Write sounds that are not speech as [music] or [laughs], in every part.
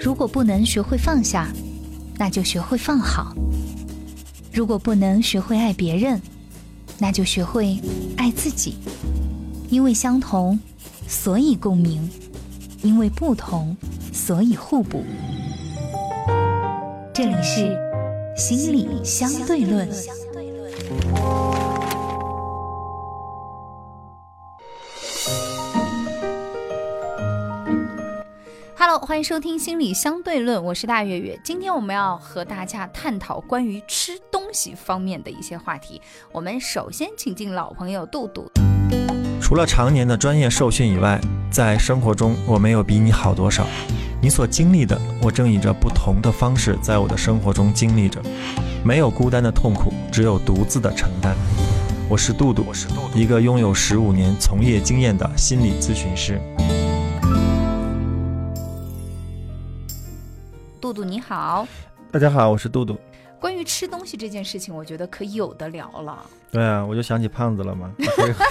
如果不能学会放下，那就学会放好；如果不能学会爱别人，那就学会爱自己。因为相同，所以共鸣；因为不同，所以互补。这里是心理相对论。欢迎收听心理相对论，我是大月月。今天我们要和大家探讨关于吃东西方面的一些话题。我们首先请进老朋友杜杜。除了常年的专业受训以外，在生活中我没有比你好多少。你所经历的，我正以着不同的方式在我的生活中经历着。没有孤单的痛苦，只有独自的承担。我是杜杜，我是杜杜，一个拥有十五年从业经验的心理咨询师。杜杜你好，大家好，我是杜杜。关于吃东西这件事情，我觉得可有的聊了。对啊，我就想起胖子了嘛。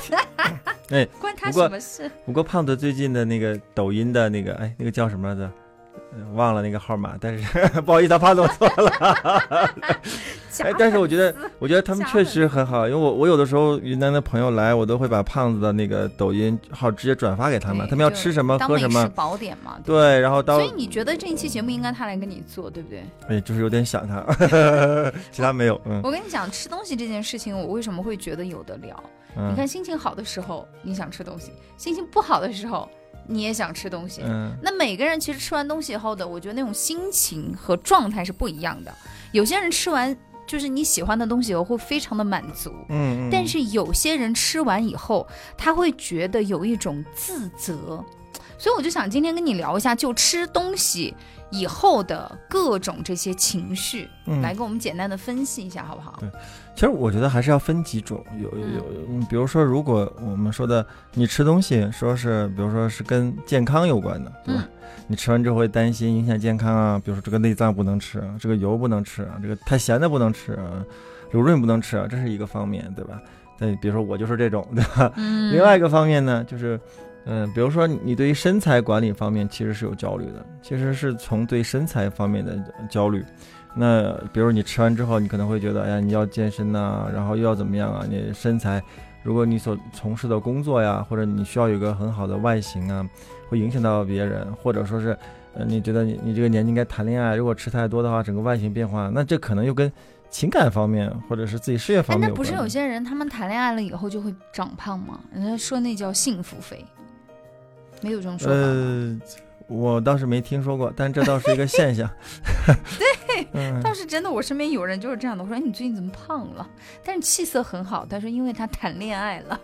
[laughs] 哎，关他什么事？不过胖子最近的那个抖音的那个，哎，那个叫什么来着？忘了那个号码，但是 [laughs] 不好意思，胖子我错了。哎，但是我觉得，我觉得他们确实很好，因为我我有的时候云南的朋友来，我都会把胖子的那个抖音号直接转发给他们，他们要吃什么喝什么。宝典嘛。对，然后当。所以你觉得这一期节目应该他来跟你做，对不对？哎，就是有点想他，[laughs] 其他没有。嗯。我跟你讲，吃东西这件事情，我为什么会觉得有的聊？你看，心情好的时候你想吃东西，心情不好的时候。你也想吃东西，嗯，那每个人其实吃完东西以后的，我觉得那种心情和状态是不一样的。有些人吃完就是你喜欢的东西以后会非常的满足，嗯，但是有些人吃完以后他会觉得有一种自责，所以我就想今天跟你聊一下，就吃东西以后的各种这些情绪，嗯来跟我们简单的分析一下，好不好？对。其实我觉得还是要分几种，有有有，比如说，如果我们说的你吃东西，说是比如说是跟健康有关的，对吧？你吃完之后会担心影响健康啊，比如说这个内脏不能吃，这个油不能吃，这个太咸的不能吃，油润不能吃，这是一个方面，对吧？再比如说我就是这种，对吧？嗯。另外一个方面呢，就是，嗯，比如说你对于身材管理方面其实是有焦虑的，其实是从对身材方面的焦虑。那比如你吃完之后，你可能会觉得，哎呀，你要健身呐，然后又要怎么样啊？你身材，如果你所从事的工作呀，或者你需要有个很好的外形啊，会影响到别人，或者说是，呃，你觉得你你这个年纪应该谈恋爱，如果吃太多的话，整个外形变化，那这可能又跟情感方面或者是自己事业方面。那不是有些人他们谈恋爱了以后就会长胖吗？人家说那叫幸福肥，没有这种说法。呃，我倒是没听说过，但这倒是一个现象。[laughs] 对。倒是真的，我身边有人就是这样的。我说：“哎，你最近怎么胖了？”但是气色很好。他说：“因为他谈恋爱了。”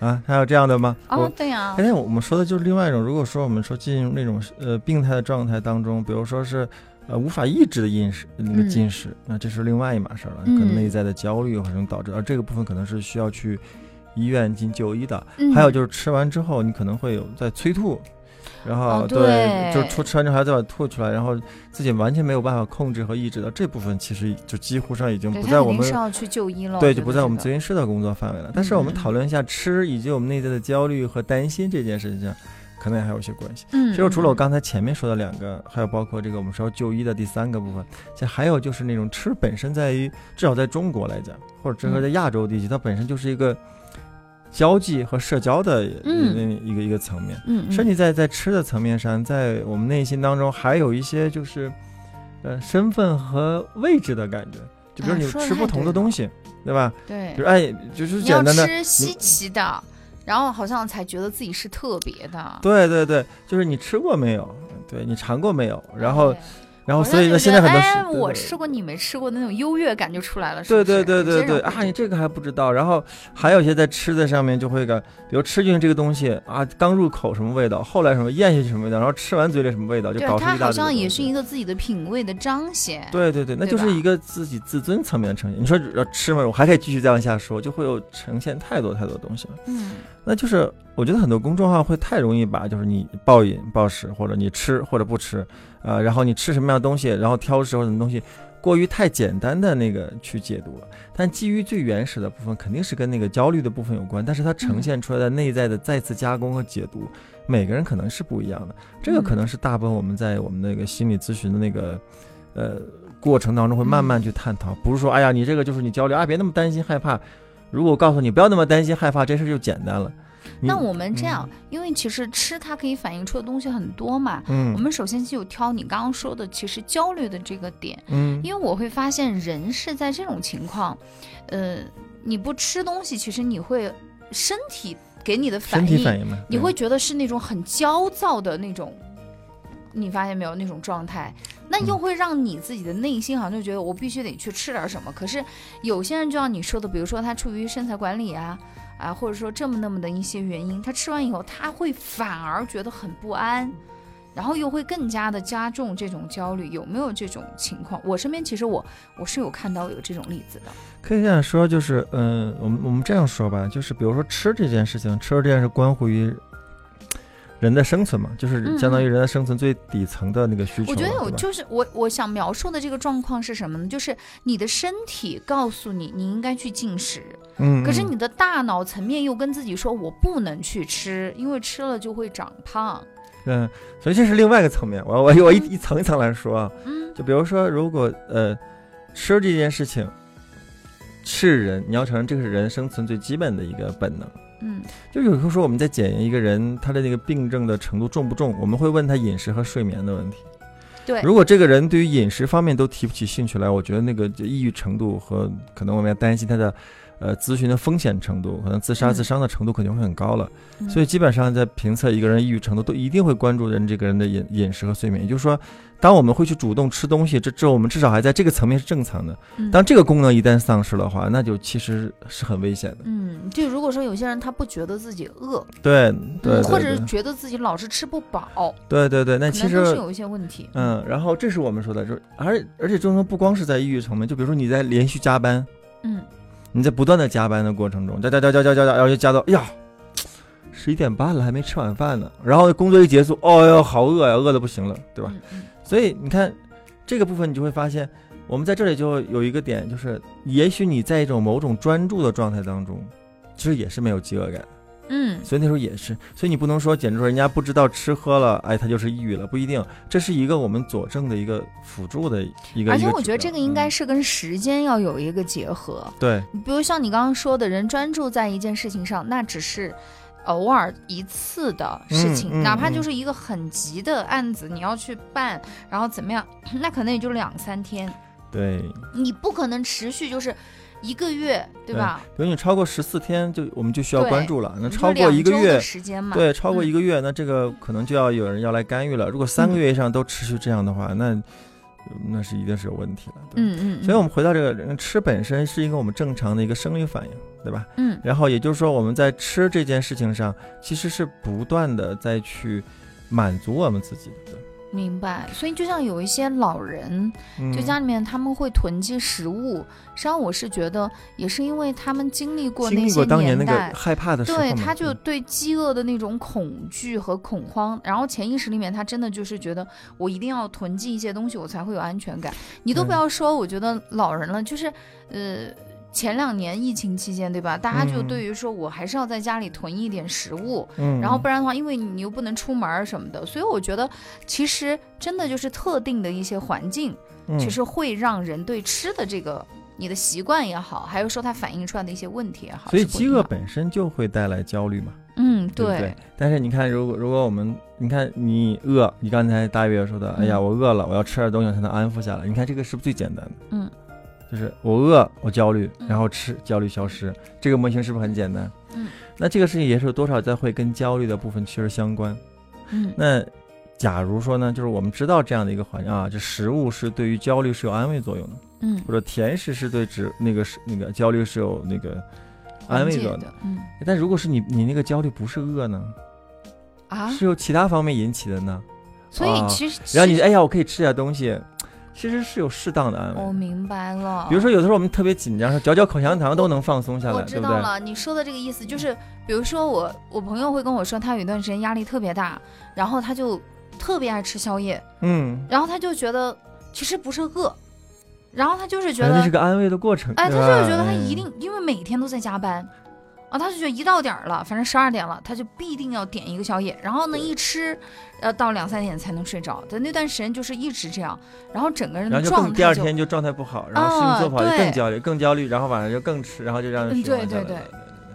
啊，还有这样的吗？哦，对呀。哎，我们说的就是另外一种。如果说我们说进入那种呃病态的状态当中，比如说是呃无法抑制的饮食那个进食，那这是另外一码事了。可能内在的焦虑可能导致，而这个部分可能是需要去医院进就医的。还有就是吃完之后，你可能会有在催吐。然后对，就出吃完之后还再把吐出来，然后自己完全没有办法控制和抑制的这部分，其实就几乎上已经不在我们是要去就医了，对，就不在我们咨询师的工作范围了。但是我们讨论一下吃以及我们内在的焦虑和担心这件事情上，可能也还有一些关系。嗯，其实除了我刚才前面说的两个，还有包括这个我们说就医的第三个部分，其实还有就是那种吃本身在于至少在中国来讲，或者整个在亚洲地区，它本身就是一个。交际和社交的一个一个层面，嗯，甚至在在吃的层面上，在我们内心当中还有一些就是，呃，身份和位置的感觉，就比如你吃不同的东西，对吧？对，就是哎，就是简单的吃稀奇的，然后好像才觉得自己是特别的。对对对，就是你吃过没有？对你尝过没有？然后。然后，所以呢，现在很多哎，我吃过你没吃过的那种优越感就出来了，是对对对对对啊，你这个还不知道。然后还有一些在吃的上面就会感，比如吃进去这个东西啊，刚入口什么味道，后来什么咽下去什么味道，然后吃完嘴里什么味道，就搞出一大堆。它好像也是一个自己的品味的彰显。对对对，那就是一个自己自尊层面的呈现。你说要吃嘛，我还可以继续再往下说，就会有呈现太多太多东西了。嗯，那就是我觉得很多公众号会太容易把就是你暴饮暴食或者你吃或者不吃。呃，然后你吃什么样的东西，然后挑食或者什么东西，过于太简单的那个去解读了。但基于最原始的部分，肯定是跟那个焦虑的部分有关。但是它呈现出来的内在的再次加工和解读，每个人可能是不一样的。这个可能是大部分我们在我们那个心理咨询的那个呃过程当中会慢慢去探讨，不是说哎呀你这个就是你焦虑啊，别那么担心害怕。如果我告诉你不要那么担心害怕，这事就简单了。那我们这样，因为其实吃它可以反映出的东西很多嘛。嗯，我们首先就挑你刚刚说的，其实焦虑的这个点。嗯，因为我会发现人是在这种情况，呃，你不吃东西，其实你会身体给你的反应，你会觉得是那种很焦躁的那种。你发现没有那种状态，那又会让你自己的内心好像就觉得我必须得去吃点什么。可是有些人就像你说的，比如说他出于身材管理啊。啊，或者说这么那么的一些原因，他吃完以后，他会反而觉得很不安，然后又会更加的加重这种焦虑，有没有这种情况？我身边其实我我是有看到有这种例子的。可以这样说，就是嗯，我们我们这样说吧，就是比如说吃这件事情，吃这件事关乎于。人的生存嘛，就是相当于人的生存最底层的那个需求。我觉得有，就是我我想描述的这个状况是什么呢？就是你的身体告诉你你应该去进食，嗯，可是你的大脑层面又跟自己说我不能去吃，因为吃了就会长胖。嗯，所以这是另外一个层面。我我我一一层一层来说啊，嗯，就比如说，如果呃吃这件事情是人，你要承认这个是人生存最基本的一个本能。嗯，就有时候说我们在检验一个人他的那个病症的程度重不重，我们会问他饮食和睡眠的问题。对，如果这个人对于饮食方面都提不起兴趣来，我觉得那个抑郁程度和可能我们要担心他的。呃，咨询的风险程度，可能自杀自伤的程度肯定会很高了，所以基本上在评测一个人抑郁程度，都一定会关注人这个人的饮饮食和睡眠。也就是说，当我们会去主动吃东西，这这我们至少还在这个层面是正常的。当这个功能一旦丧失的话，那就其实是很危险的。嗯，就如果说有些人他不觉得自己饿，对对，或者是觉得自己老是吃不饱，对对对，那其实是有一些问题。嗯，然后这是我们说的，就而而且这种不光是在抑郁层面，就比如说你在连续加班，嗯。你在不断的加班的过程中，加加加加加加加，然后就加到，哎呀，十一点半了还没吃晚饭呢。然后工作一结束，哦哟，好饿呀，饿的不行了，对吧？所以你看这个部分，你就会发现，我们在这里就有一个点，就是也许你在一种某种专注的状态当中，其实也是没有饥饿感。嗯，所以那时候也是，所以你不能说，简直说人家不知道吃喝了，哎，他就是抑郁了，不一定，这是一个我们佐证的一个辅助的一个。而且我觉得这个应该是跟时间要有一个结合。对，比如像你刚刚说的人专注在一件事情上，那只是偶尔一次的事情，哪怕就是一个很急的案子，你要去办，然后怎么样，那可能也就两三天。对，你不可能持续就是。一个月，对吧？比如你超过十四天，就我们就需要关注了。那超过一个月时间嘛？对，超过一个月，那这个可能就要有人要来干预了。如果三个月以上都持续这样的话，那那是一定是有问题了。嗯嗯。所以我们回到这个吃本身是一个我们正常的一个生理反应，对吧？嗯。然后也就是说，我们在吃这件事情上，其实是不断的在去满足我们自己的。明白，所以就像有一些老人，就家里面他们会囤积食物，实际上我是觉得也是因为他们经历过那些年代害怕的，对，他就对饥饿的那种恐惧和恐慌，然后潜意识里面他真的就是觉得我一定要囤积一些东西，我才会有安全感。你都不要说，我觉得老人了，就是呃。前两年疫情期间，对吧？大家就对于说，我还是要在家里囤一点食物，嗯，然后不然的话，因为你又不能出门什么的，所以我觉得其实真的就是特定的一些环境，其实会让人对吃的这个你的习惯也好，还有说它反映出来的一些问题也好，所以饥饿本身就会带来焦虑嘛，嗯，对。但是你看，如果如果我们，你看你饿，你刚才大约说的，哎呀，我饿了，我要吃点东西才能安抚下来。你看这个是不是最简单的？嗯。就是我饿，我焦虑，然后吃，焦虑消失。这个模型是不是很简单？嗯，那这个事情也是多少在会跟焦虑的部分其实相关。嗯，那假如说呢，就是我们知道这样的一个环境啊，这食物是对于焦虑是有安慰作用的。嗯，或者甜食是对指那个是那个焦虑是有那个安慰作用的。嗯，但如果是你你那个焦虑不是饿呢？啊，是由其他方面引起的呢？所以其实，然后你哎呀，我可以吃点东西。其实是有适当的安慰，我明白了。比如说，有的时候我们特别紧张，说嚼嚼口香糖都能放松下来，我知道了，你说的这个意思就是，比如说我我朋友会跟我说，他有一段时间压力特别大，然后他就特别爱吃宵夜，嗯，然后他就觉得其实不是饿，然后他就是觉得那是个安慰的过程，哎，他就是觉得他一定因为每天都在加班。啊，他就觉得一到点儿了，反正十二点了，他就必定要点一个宵夜，然后呢一吃，呃到两三点才能睡着。在那段时间就是一直这样，然后整个人的状态第二天就状态不好，然后事情做不好就更焦虑，更焦虑，然后晚上就更吃，然后就让人对对对。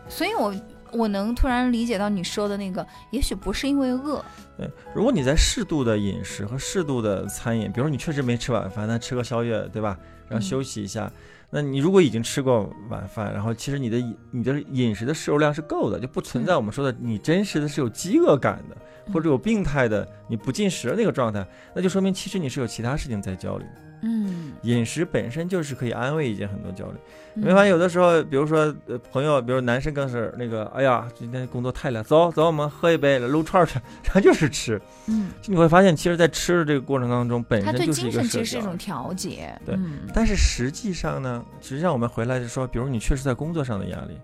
所以我我能突然理解到你说的那个，也许不是因为饿。对，如果你在适度的饮食和适度的餐饮，比如说你确实没吃晚饭，那吃个宵夜，对吧？然后休息一下。那你如果已经吃过晚饭，然后其实你的你的饮食的摄入量是够的，就不存在我们说的你真实的是有饥饿感的，或者有病态的你不进食的那个状态，那就说明其实你是有其他事情在焦虑。嗯，饮食本身就是可以安慰一件很多焦虑。没发现有的时候，比如说呃朋友，比如男生更是那个，哎呀，今天工作太累，走走，我们喝一杯，撸串去，他就是吃。嗯，你会发现，其实，在吃的这个过程当中，本身就是一个其实是一种调节。对，但是实际上呢，实际上我们回来就说，比如你确实在工作上的压力，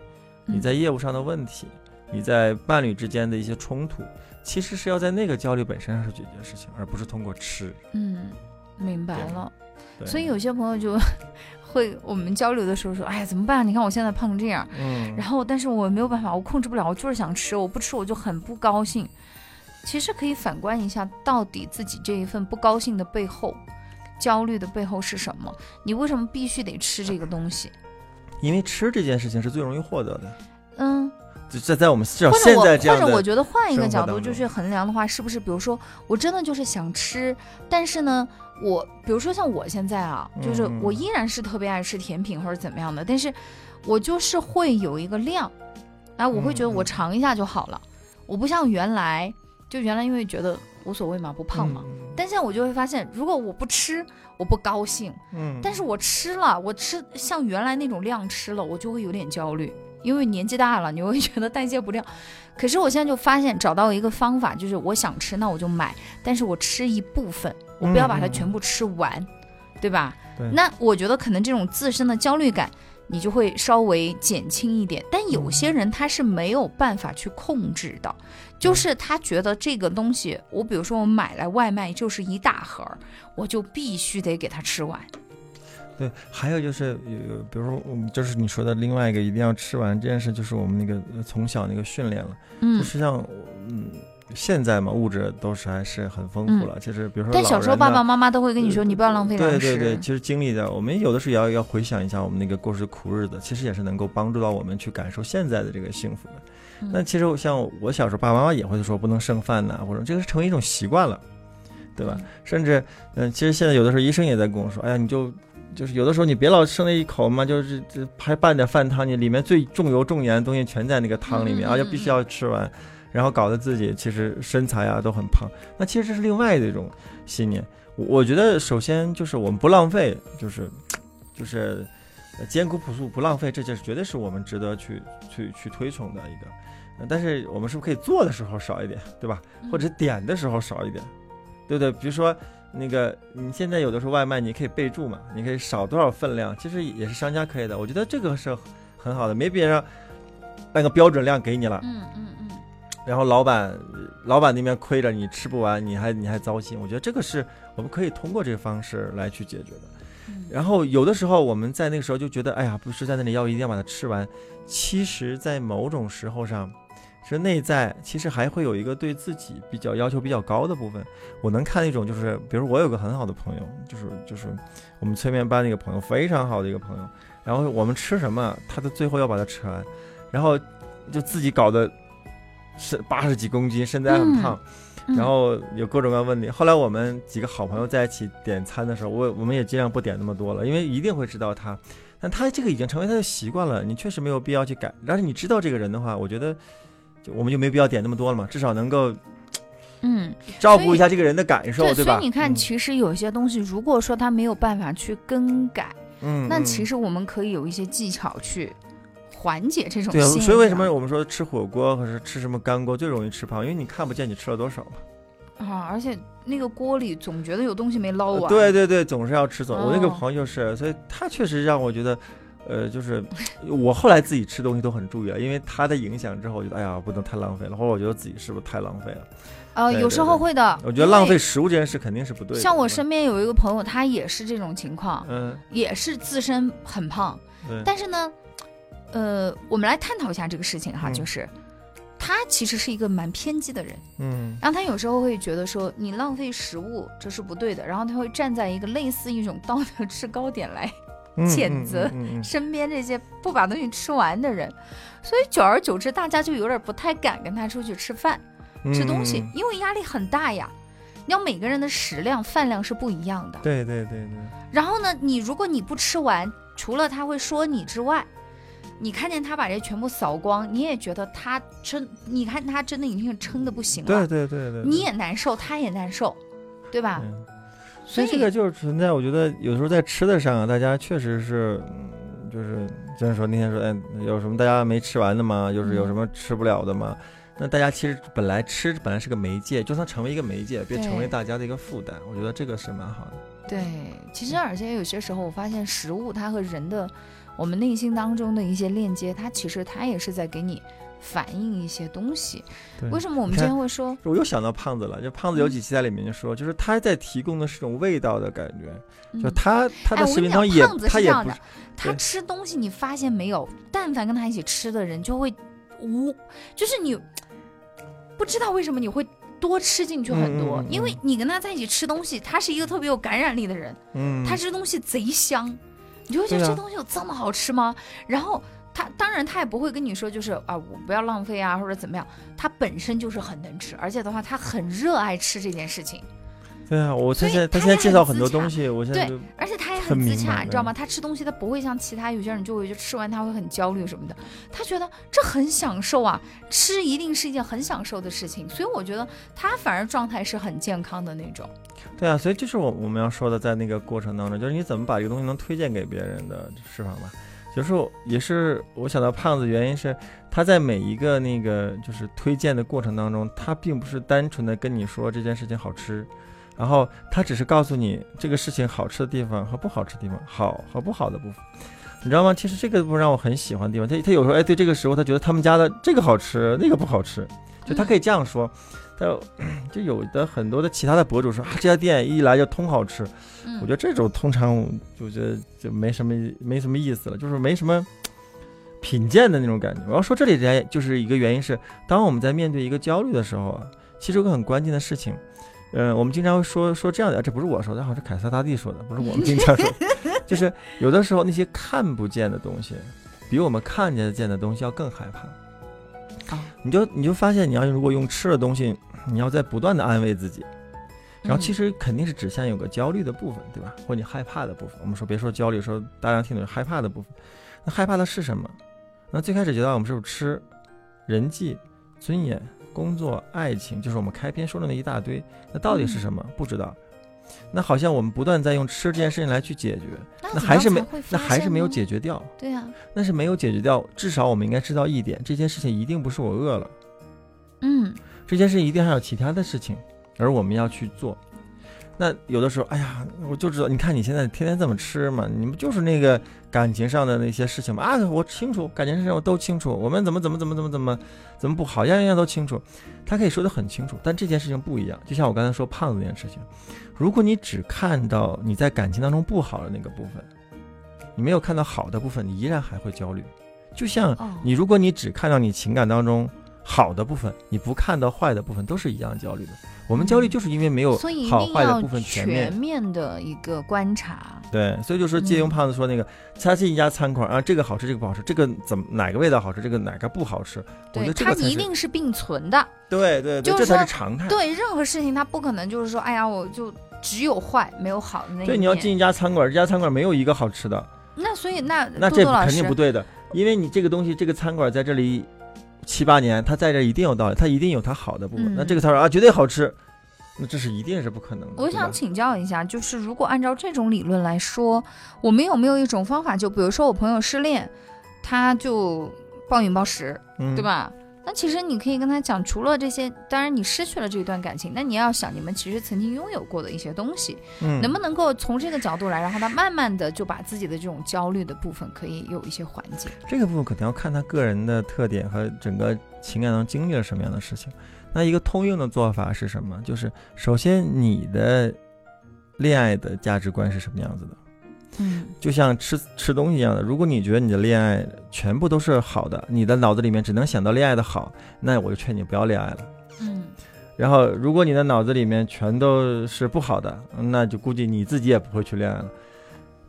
你在业务上的问题，你在伴侣之间的一些冲突，其实是要在那个焦虑本身上去解决事情，而不是通过吃。嗯，明白了。所以有些朋友就 [laughs] 会我们交流的时候说：“哎呀，怎么办？你看我现在胖成这样，嗯，然后但是我没有办法，我控制不了，我就是想吃，我不吃我就很不高兴。其实可以反观一下，到底自己这一份不高兴的背后，焦虑的背后是什么？你为什么必须得吃这个东西？因为吃这件事情是最容易获得的。嗯。”在在我们至少现在这样或者我觉得换一个角度就去衡量的话，是不是？比如说，我真的就是想吃，但是呢，我比如说像我现在啊，就是我依然是特别爱吃甜品或者怎么样的，但是我就是会有一个量，哎，我会觉得我尝一下就好了。我不像原来，就原来因为觉得无所谓嘛，不胖嘛。但现在我就会发现，如果我不吃，我不高兴。嗯。但是我吃了，我吃像原来那种量吃了，我就会有点焦虑。因为年纪大了，你会 [laughs] 觉得代谢不掉。可是我现在就发现找到一个方法，就是我想吃，那我就买，但是我吃一部分，我不要把它全部吃完，对吧？那我觉得可能这种自身的焦虑感，你就会稍微减轻一点。但有些人他是没有办法去控制的，就是他觉得这个东西，我比如说我买来外卖就是一大盒，我就必须得给他吃完。对，还有就是有，比如说我们就是你说的另外一个一定要吃完这件事，就是我们那个从小那个训练了。嗯，实际上，嗯，现在嘛，物质都是还是很丰富了。就是比如说，但小时候爸爸妈妈都会跟你说，你不要浪费粮食。对对对，其实经历的，我们有的时候也要要回想一下我们那个过去的苦日子，其实也是能够帮助到我们去感受现在的这个幸福的。那其实像我小时候，爸爸妈妈也会说不能剩饭呐，或者这个是成为一种习惯了，对吧？甚至，嗯，其实现在有的时候医生也在跟我说，哎呀，你就。就是有的时候你别老剩那一口嘛，就是这还拌点饭汤，你里面最重油重盐的东西全在那个汤里面，而且必须要吃完，然后搞得自己其实身材啊都很胖。那其实这是另外的一种信念。我觉得首先就是我们不浪费，就是就是艰苦朴素不浪费，这就是绝对是我们值得去去去推崇的一个。但是我们是不是可以做的时候少一点，对吧？或者点的时候少一点，对不对？比如说。那个，你现在有的时候外卖，你可以备注嘛，你可以少多少分量，其实也是商家可以的。我觉得这个是很好的，没别人按个标准量给你了，嗯嗯嗯，然后老板老板那边亏着你吃不完，你还你还糟心。我觉得这个是我们可以通过这个方式来去解决的。然后有的时候我们在那个时候就觉得，哎呀，不是在那里要一定要把它吃完，其实在某种时候上。是内在，其实还会有一个对自己比较要求比较高的部分。我能看那种，就是比如我有个很好的朋友，就是就是我们催眠班那个朋友，非常好的一个朋友。然后我们吃什么，他的最后要把它吃完，然后就自己搞得是八十几公斤，身材很胖，然后有各种各样问题。后来我们几个好朋友在一起点餐的时候，我我们也尽量不点那么多了，因为一定会知道他，但他这个已经成为他的习惯了，你确实没有必要去改。但是你知道这个人的话，我觉得就。我们就没必要点那么多了嘛，至少能够，嗯，[tsk] 照顾一下这个人的感受，对吧？所以你看，其实有些东西，如果说他没有办法去更改，嗯，那其实我们可以有一些技巧去缓解这种。对，所以为什么我们说吃火锅或者吃什么干锅最容易吃胖？因为你看不见你吃了多少嘛。啊，而且那个锅里总觉得有东西没捞完。对对对，总是要吃走。我那个朋友就是，所以他确实让我觉得。呃，就是 [laughs] 我后来自己吃东西都很注意了，因为他的影响之后，我觉得哎呀，不能太浪费了，或者我觉得自己是不是太浪费了？呃，有时候会的。我觉得浪费食物这件事肯定是不对。的。像我身边有一个朋友，他也是这种情况，嗯，也是自身很胖，但是呢，呃，我们来探讨一下这个事情哈，就是他其实是一个蛮偏激的人，嗯，然后他有时候会觉得说你浪费食物这是不对的，然后他会站在一个类似一种道德制高点来谴责身边这些不把东西吃完的人，所以久而久之，大家就有点不太敢跟他出去吃饭吃东西，因为压力很大呀。你要每个人的食量饭量是不一样的，对对对对。然后呢，你如果你不吃完，除了他会说你之外，你看见他把这全部扫光，你也觉得他真，你看他真的已经撑的不行了，对对对对。你也难受，他也难受，对吧？所以这个就是存在，我觉得有时候在吃的上，大家确实是，就是就是说那天说，哎，有什么大家没吃完的吗？就是有什么吃不了的吗？那大家其实本来吃本来是个媒介，就算成为一个媒介，别成为大家的一个负担。我觉得这个是蛮好的。对，其实而且有些时候，我发现食物它和人的我们内心当中的一些链接，它其实它也是在给你反映一些东西。为什么我们今天会说？我又想到胖子了，就胖子有几期在里面就说，就是他在提供的是种味道的感觉，就他他的视频当中也他也不，他吃东西你发现没有？但凡跟他一起吃的人就会无，就是你。不知道为什么你会多吃进去很多，因为你跟他在一起吃东西，他是一个特别有感染力的人，嗯，他吃东西贼香，你就会觉得这东西有这么好吃吗？然后他当然他也不会跟你说就是啊我不要浪费啊或者怎么样，他本身就是很能吃，而且的话他很热爱吃这件事情。对啊，我他现在他现在介绍很多东西，我现在对，而且他也很自洽，你知道吗？他吃东西他不会像其他有些人就会就吃完他会很焦虑什么的，他觉得这很享受啊，吃一定是一件很享受的事情，所以我觉得他反而状态是很健康的那种。对啊，所以就是我我们要说的，在那个过程当中，就是你怎么把这个东西能推荐给别人的释放吧。就是也是我想到胖子，原因是他在每一个那个就是推荐的过程当中，他并不是单纯的跟你说这件事情好吃。然后他只是告诉你这个事情好吃的地方和不好吃的地方，好和不好的部分，你知道吗？其实这个部分让我很喜欢的地方。他他有时候哎，对这个时候他觉得他们家的这个好吃，那个不好吃，就他可以这样说。他就有的很多的其他的博主说啊，这家店一来就通好吃。我觉得这种通常就觉得就没什么没什么意思了，就是没什么品鉴的那种感觉。我要说这里边就是一个原因是，当我们在面对一个焦虑的时候啊，其实有个很关键的事情。嗯，我们经常会说说这样的，这不是我说的，好像是凯撒大帝说的，不是我们经常说，[laughs] 就是有的时候那些看不见的东西，比我们看见见的东西要更害怕。啊，你就你就发现，你要如果用吃的东西，你要在不断的安慰自己，然后其实肯定是指向有个焦虑的部分，对吧？或你害怕的部分。我们说别说焦虑，说大家听懂害怕的部分。那害怕的是什么？那最开始觉得我们是不是吃人际尊严？工作、爱情，就是我们开篇说的那一大堆，那到底是什么？不知道。那好像我们不断在用吃这件事情来去解决，那还是没，那还是没有解决掉。对呀，那是没有解决掉。至少我们应该知道一点，这件事情一定不是我饿了。嗯，这件事一定还有其他的事情，而我们要去做。那有的时候，哎呀，我就知道，你看你现在天天这么吃嘛，你不就是那个感情上的那些事情嘛？啊，我清楚，感情上我都清楚，我们怎么怎么怎么怎么怎么怎么不好，样样都清楚，他可以说得很清楚，但这件事情不一样，就像我刚才说胖子那件事情，如果你只看到你在感情当中不好的那个部分，你没有看到好的部分，你依然还会焦虑，就像你如果你只看到你情感当中好的部分，你不看到坏的部分，都是一样焦虑的。我们焦虑就是因为没有好坏的部分全面的一个观察。对，所以就说借用胖子说那个，他进一家餐馆啊，这个好吃，这个不好吃，这个怎么哪个味道好吃，这个哪个不好吃？对，它一定是并存的。对对对，这才是常态。对，任何事情它不可能就是说，哎呀，我就只有坏没有好的那。对，你要进一家餐馆，这家餐馆没有一个好吃的。那所以那那这肯定不对的，因为你这个东西，这个餐馆在这里。七八年，他在这一定有道理，他一定有他好的部分。那这个他说啊，绝对好吃，那这是一定是不可能的。我想请教一下，就是如果按照这种理论来说，我们有没有一种方法？就比如说我朋友失恋，他就暴饮暴食，对吧？那其实你可以跟他讲，除了这些，当然你失去了这一段感情，那你要想你们其实曾经拥有过的一些东西，嗯，能不能够从这个角度来，然后他慢慢的就把自己的这种焦虑的部分可以有一些缓解。这个部分可能要看他个人的特点和整个情感中经历了什么样的事情。那一个通用的做法是什么？就是首先你的恋爱的价值观是什么样子的？嗯，就像吃吃东西一样的，如果你觉得你的恋爱全部都是好的，你的脑子里面只能想到恋爱的好，那我就劝你不要恋爱了。嗯，然后如果你的脑子里面全都是不好的，那就估计你自己也不会去恋爱了。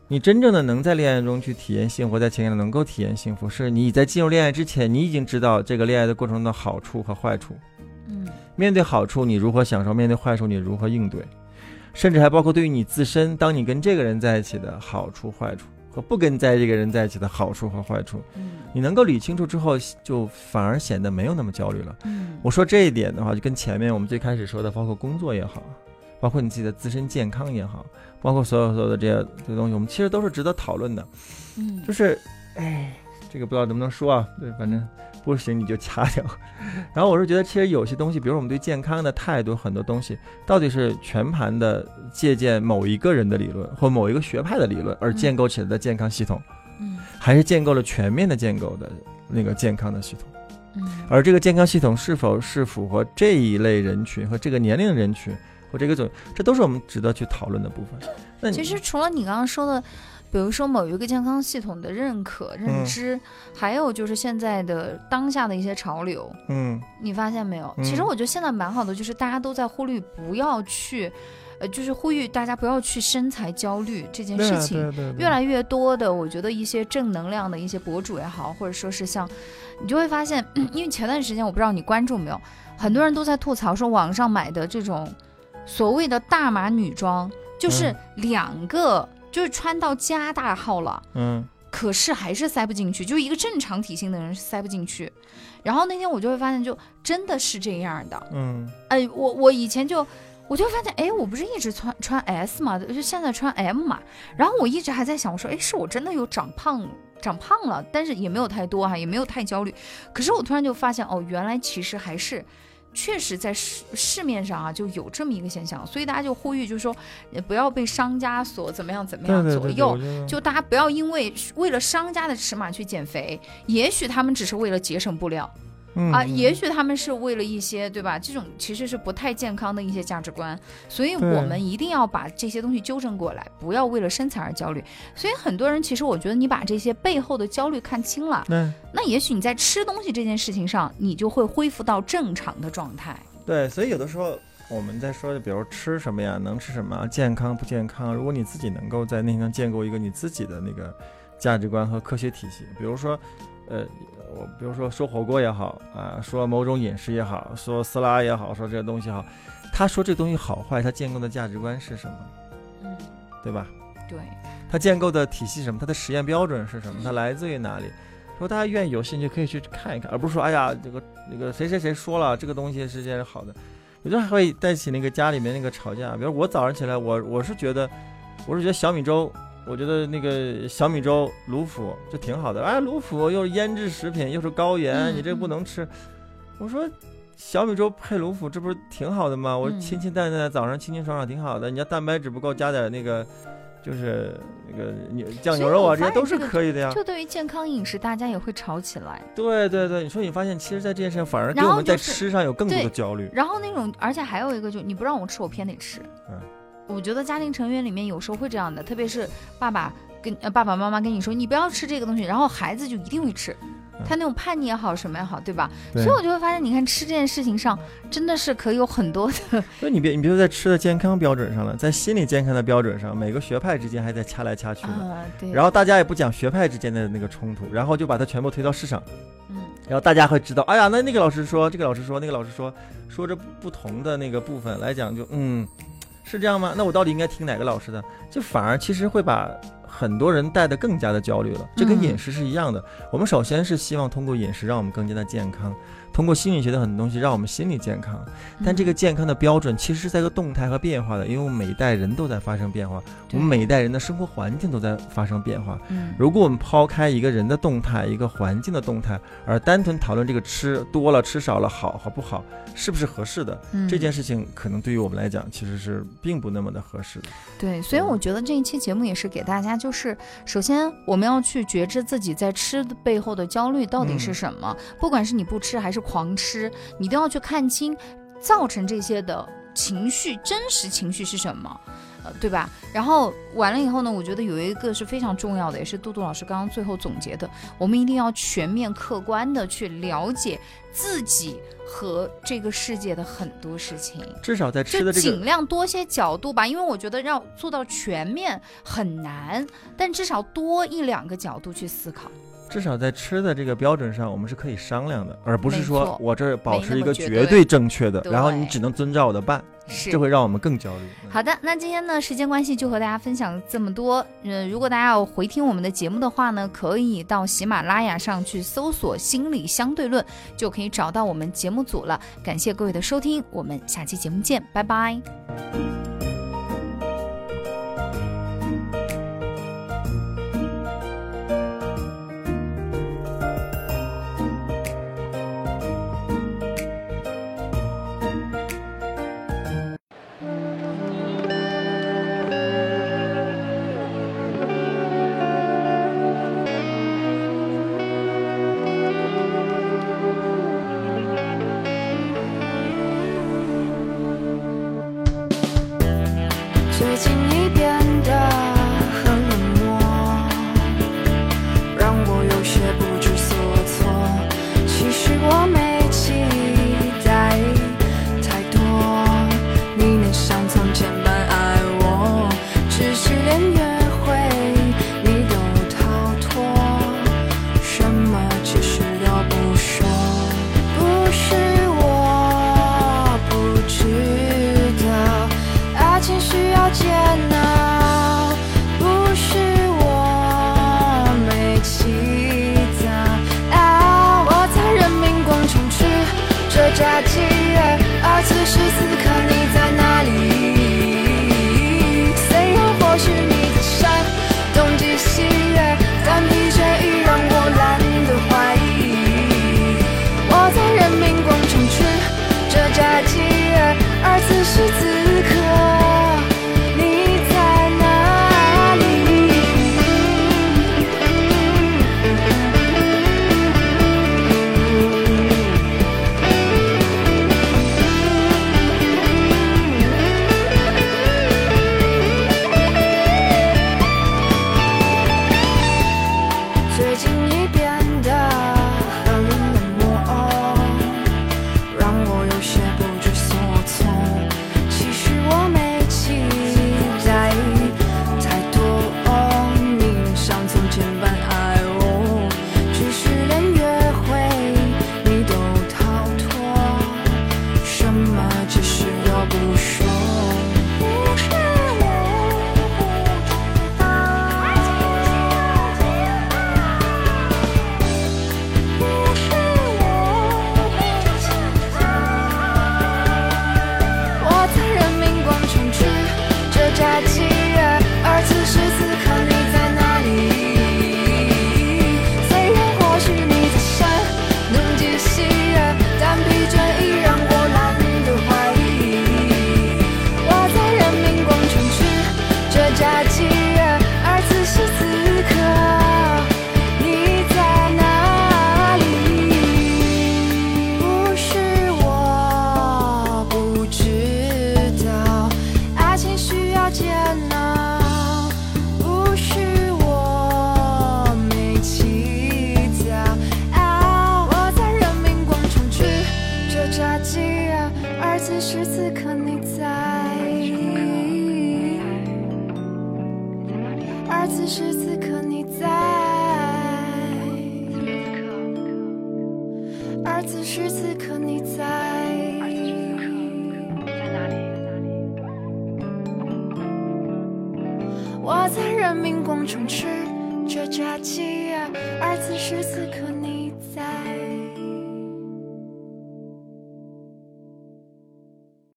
你真正的能在恋爱中去体验幸福，在情感中能够体验幸福，是你在进入恋爱之前，你已经知道这个恋爱的过程中的好处和坏处。嗯，面对好处你如何享受，面对坏处你如何应对，甚至还包括对于你自身，当你跟这个人在一起的好处、坏处和不跟在这个人在一起的好处和坏处，你能够理清楚之后，就反而显得没有那么焦虑了。嗯，我说这一点的话，就跟前面我们最开始说的，包括工作也好。包括你自己的自身健康也好，包括所有所有的这些这东西，我们其实都是值得讨论的。嗯，就是，哎，这个不知道能不能说啊？对，反正不行你就掐掉。然后我是觉得，其实有些东西，比如我们对健康的态度，很多东西到底是全盘的借鉴某一个人的理论或某一个学派的理论而建构起来的健康系统，嗯，还是建构了全面的建构的那个健康的系统？嗯，而这个健康系统是否是符合这一类人群和这个年龄人群？或这个种，这都是我们值得去讨论的部分。那其实除了你刚刚说的，比如说某一个健康系统的认可、认知，还有就是现在的当下的一些潮流，嗯，你发现没有？其实我觉得现在蛮好的，就是大家都在呼吁不要去，呃，就是呼吁大家不要去身材焦虑这件事情。越来越多的，我觉得一些正能量的一些博主也好，或者说是像，你就会发现，因为前段时间我不知道你关注没有，很多人都在吐槽说网上买的这种。所谓的大码女装，就是两个，就是穿到加大号了，嗯，可是还是塞不进去，就一个正常体型的人塞不进去。然后那天我就会发现，就真的是这样的，嗯，哎，我我以前就，我就发现，哎，我不是一直穿穿 S 嘛，就现在穿 M 嘛，然后我一直还在想，我说，哎，是我真的有长胖，长胖了，但是也没有太多哈，也没有太焦虑。可是我突然就发现，哦，原来其实还是。确实，在市市面上啊，就有这么一个现象，所以大家就呼吁，就是说，不要被商家所怎么样怎么样左右，就大家不要因为为了商家的尺码去减肥，也许他们只是为了节省布料。啊，也许他们是为了一些，对吧？这种其实是不太健康的一些价值观，所以我们一定要把这些东西纠正过来，不要为了身材而焦虑。所以很多人其实，我觉得你把这些背后的焦虑看清了，那也许你在吃东西这件事情上，你就会恢复到正常的状态。对，所以有的时候我们在说，比如吃什么呀，能吃什么，健康不健康？如果你自己能够在内心建构一个你自己的那个价值观和科学体系，比如说，呃。我比如说说火锅也好啊，说某种饮食也好，说撕拉也好，说这些东西好，他说这东西好坏，他建构的价值观是什么？嗯，对吧？对，他建构的体系什么？他的实验标准是什么？他来自于哪里？说大家愿意有兴趣可以去看一看，而不是说哎呀这个那个谁谁谁说了这个东西是件好的，有的还会带起那个家里面那个吵架。比如我早上起来，我我是觉得，我是觉得小米粥。我觉得那个小米粥卤腐就挺好的，哎，卤腐又是腌制食品，又是高盐，你这不能吃。我说小米粥配卤腐，这不是挺好的吗？我清清淡淡，早上清清爽爽挺好的。你要蛋白质不够，加点那个，就是那个牛酱牛肉啊，这些都是可以的呀。就对于健康饮食，大家也会吵起来。对对对，你说你发现，其实，在这件事情反而给我们在吃上有更多的焦虑。然后那种，而且还有一个，就你不让我吃，我偏得吃。嗯。我觉得家庭成员里面有时候会这样的，特别是爸爸跟呃爸爸妈妈跟你说你不要吃这个东西，然后孩子就一定会吃，他那种叛逆也好什么也好，对吧？所以我就会发现，你看吃这件事情上真的是可以有很多的。[laughs] 所以你别你别说在吃的健康标准上了，在心理健康的标准上，每个学派之间还在掐来掐去的。对。然后大家也不讲学派之间的那个冲突，然后就把它全部推到市场。嗯。然后大家会知道，哎呀，那那个老师说，这个老师说，那个老师说，说着不同的那个部分来讲，就嗯。是这样吗？那我到底应该听哪个老师的？就反而其实会把很多人带得更加的焦虑了。这跟饮食是一样的。我们首先是希望通过饮食让我们更加的健康。通过心理学的很多东西，让我们心理健康，但这个健康的标准其实是在一个动态和变化的，因为我们每一代人都在发生变化，我们每一代人的生活环境都在发生变化。嗯，如果我们抛开一个人的动态，一个环境的动态，而单纯讨论这个吃多了吃少了好和不好，是不是合适的这件事情，可能对于我们来讲其实是并不那么的合适的。对，所以我觉得这一期节目也是给大家，就是首先我们要去觉知自己在吃的背后的焦虑到底是什么，不管是你不吃还是。狂吃，你都要去看清，造成这些的情绪真实情绪是什么。呃对吧？然后完了以后呢，我觉得有一个是非常重要的，也是杜杜老师刚刚最后总结的，我们一定要全面客观的去了解自己和这个世界的很多事情。至少在吃的这个，尽量多些角度吧，因为我觉得要做到全面很难，但至少多一两个角度去思考。至少在吃的这个标准上，我们是可以商量的，而不是说我这保持一个绝对正确的，然后你只能遵照我的办，这会让我们更焦虑。好的，那今天呢，时间关系就和大家分享这么多。嗯，如果大家要回听我们的节目的话呢，可以到喜马拉雅上去搜索“心理相对论”，就可以找到我们节目组了。感谢各位的收听，我们下期节目见，拜拜。煎熬不是我没祈啊我在人民广场吃着炸鸡而此时此刻你在哪里虽然或许你在山东击西但疲倦已让我懒得怀疑我在人民广场吃着炸鸡而此时此刻